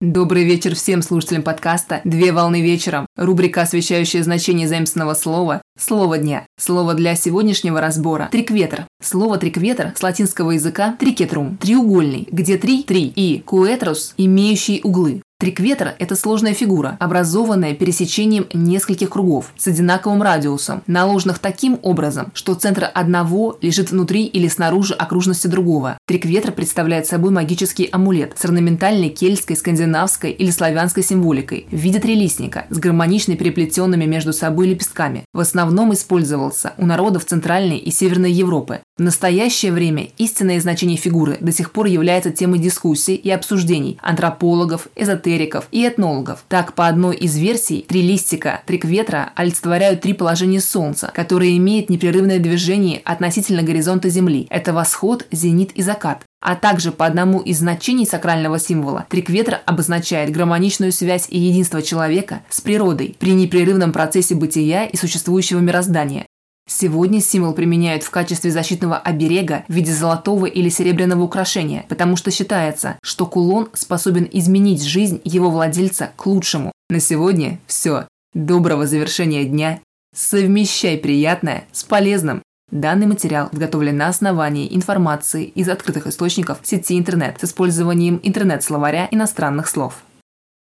Добрый вечер всем слушателям подкаста «Две волны вечером». Рубрика, освещающая значение заимственного слова «Слово дня». Слово для сегодняшнего разбора – трикветр. Слово трикветр с латинского языка трикетрум – треугольный, где три – три и куэтрус – имеющий углы. Трикветр – это сложная фигура, образованная пересечением нескольких кругов с одинаковым радиусом, наложенных таким образом, что центр одного лежит внутри или снаружи окружности другого. Трикветр представляет собой магический амулет с орнаментальной кельтской, скандинавской или славянской символикой в виде трилистника с гармонично переплетенными между собой лепестками. В основном использовался у народов Центральной и Северной Европы. В настоящее время истинное значение фигуры до сих пор является темой дискуссий и обсуждений антропологов, эзотериков и этнологов. Так, по одной из версий, три листика трикветра олицетворяют три положения Солнца, которые имеют непрерывное движение относительно горизонта Земли. Это восход, зенит и закат. А также по одному из значений сакрального символа трикветр обозначает гармоничную связь и единство человека с природой при непрерывном процессе бытия и существующего мироздания. Сегодня символ применяют в качестве защитного оберега в виде золотого или серебряного украшения, потому что считается, что кулон способен изменить жизнь его владельца к лучшему. На сегодня все. Доброго завершения дня. Совмещай приятное с полезным. Данный материал подготовлен на основании информации из открытых источников сети интернет с использованием интернет-словаря иностранных слов.